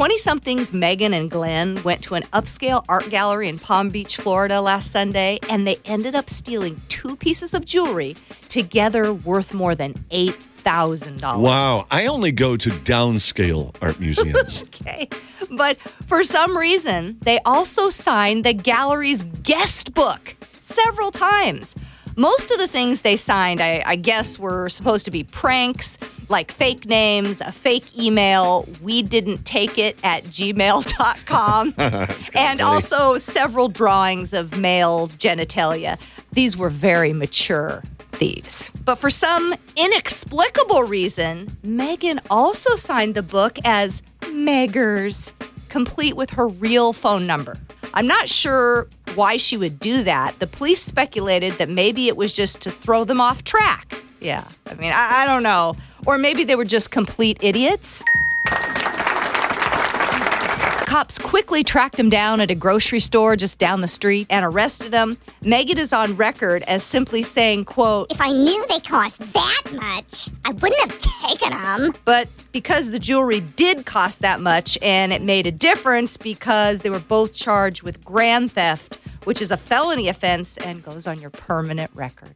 20 somethings Megan and Glenn went to an upscale art gallery in Palm Beach, Florida last Sunday, and they ended up stealing two pieces of jewelry together worth more than $8,000. Wow. I only go to downscale art museums. Okay. But for some reason, they also signed the gallery's guest book several times. Most of the things they signed, I, I guess, were supposed to be pranks, like fake names, a fake email, we didn't take it at gmail.com, and also several drawings of male genitalia. These were very mature thieves. But for some inexplicable reason, Megan also signed the book as Meggers, complete with her real phone number. I'm not sure why she would do that. The police speculated that maybe it was just to throw them off track. Yeah, I mean, I, I don't know. Or maybe they were just complete idiots. Cops quickly tracked him down at a grocery store just down the street and arrested him. Megan is on record as simply saying, quote, If I knew they cost that much, I wouldn't have taken them. but because the jewelry did cost that much and it made a difference because they were both charged with grand theft, which is a felony offense and goes on your permanent record.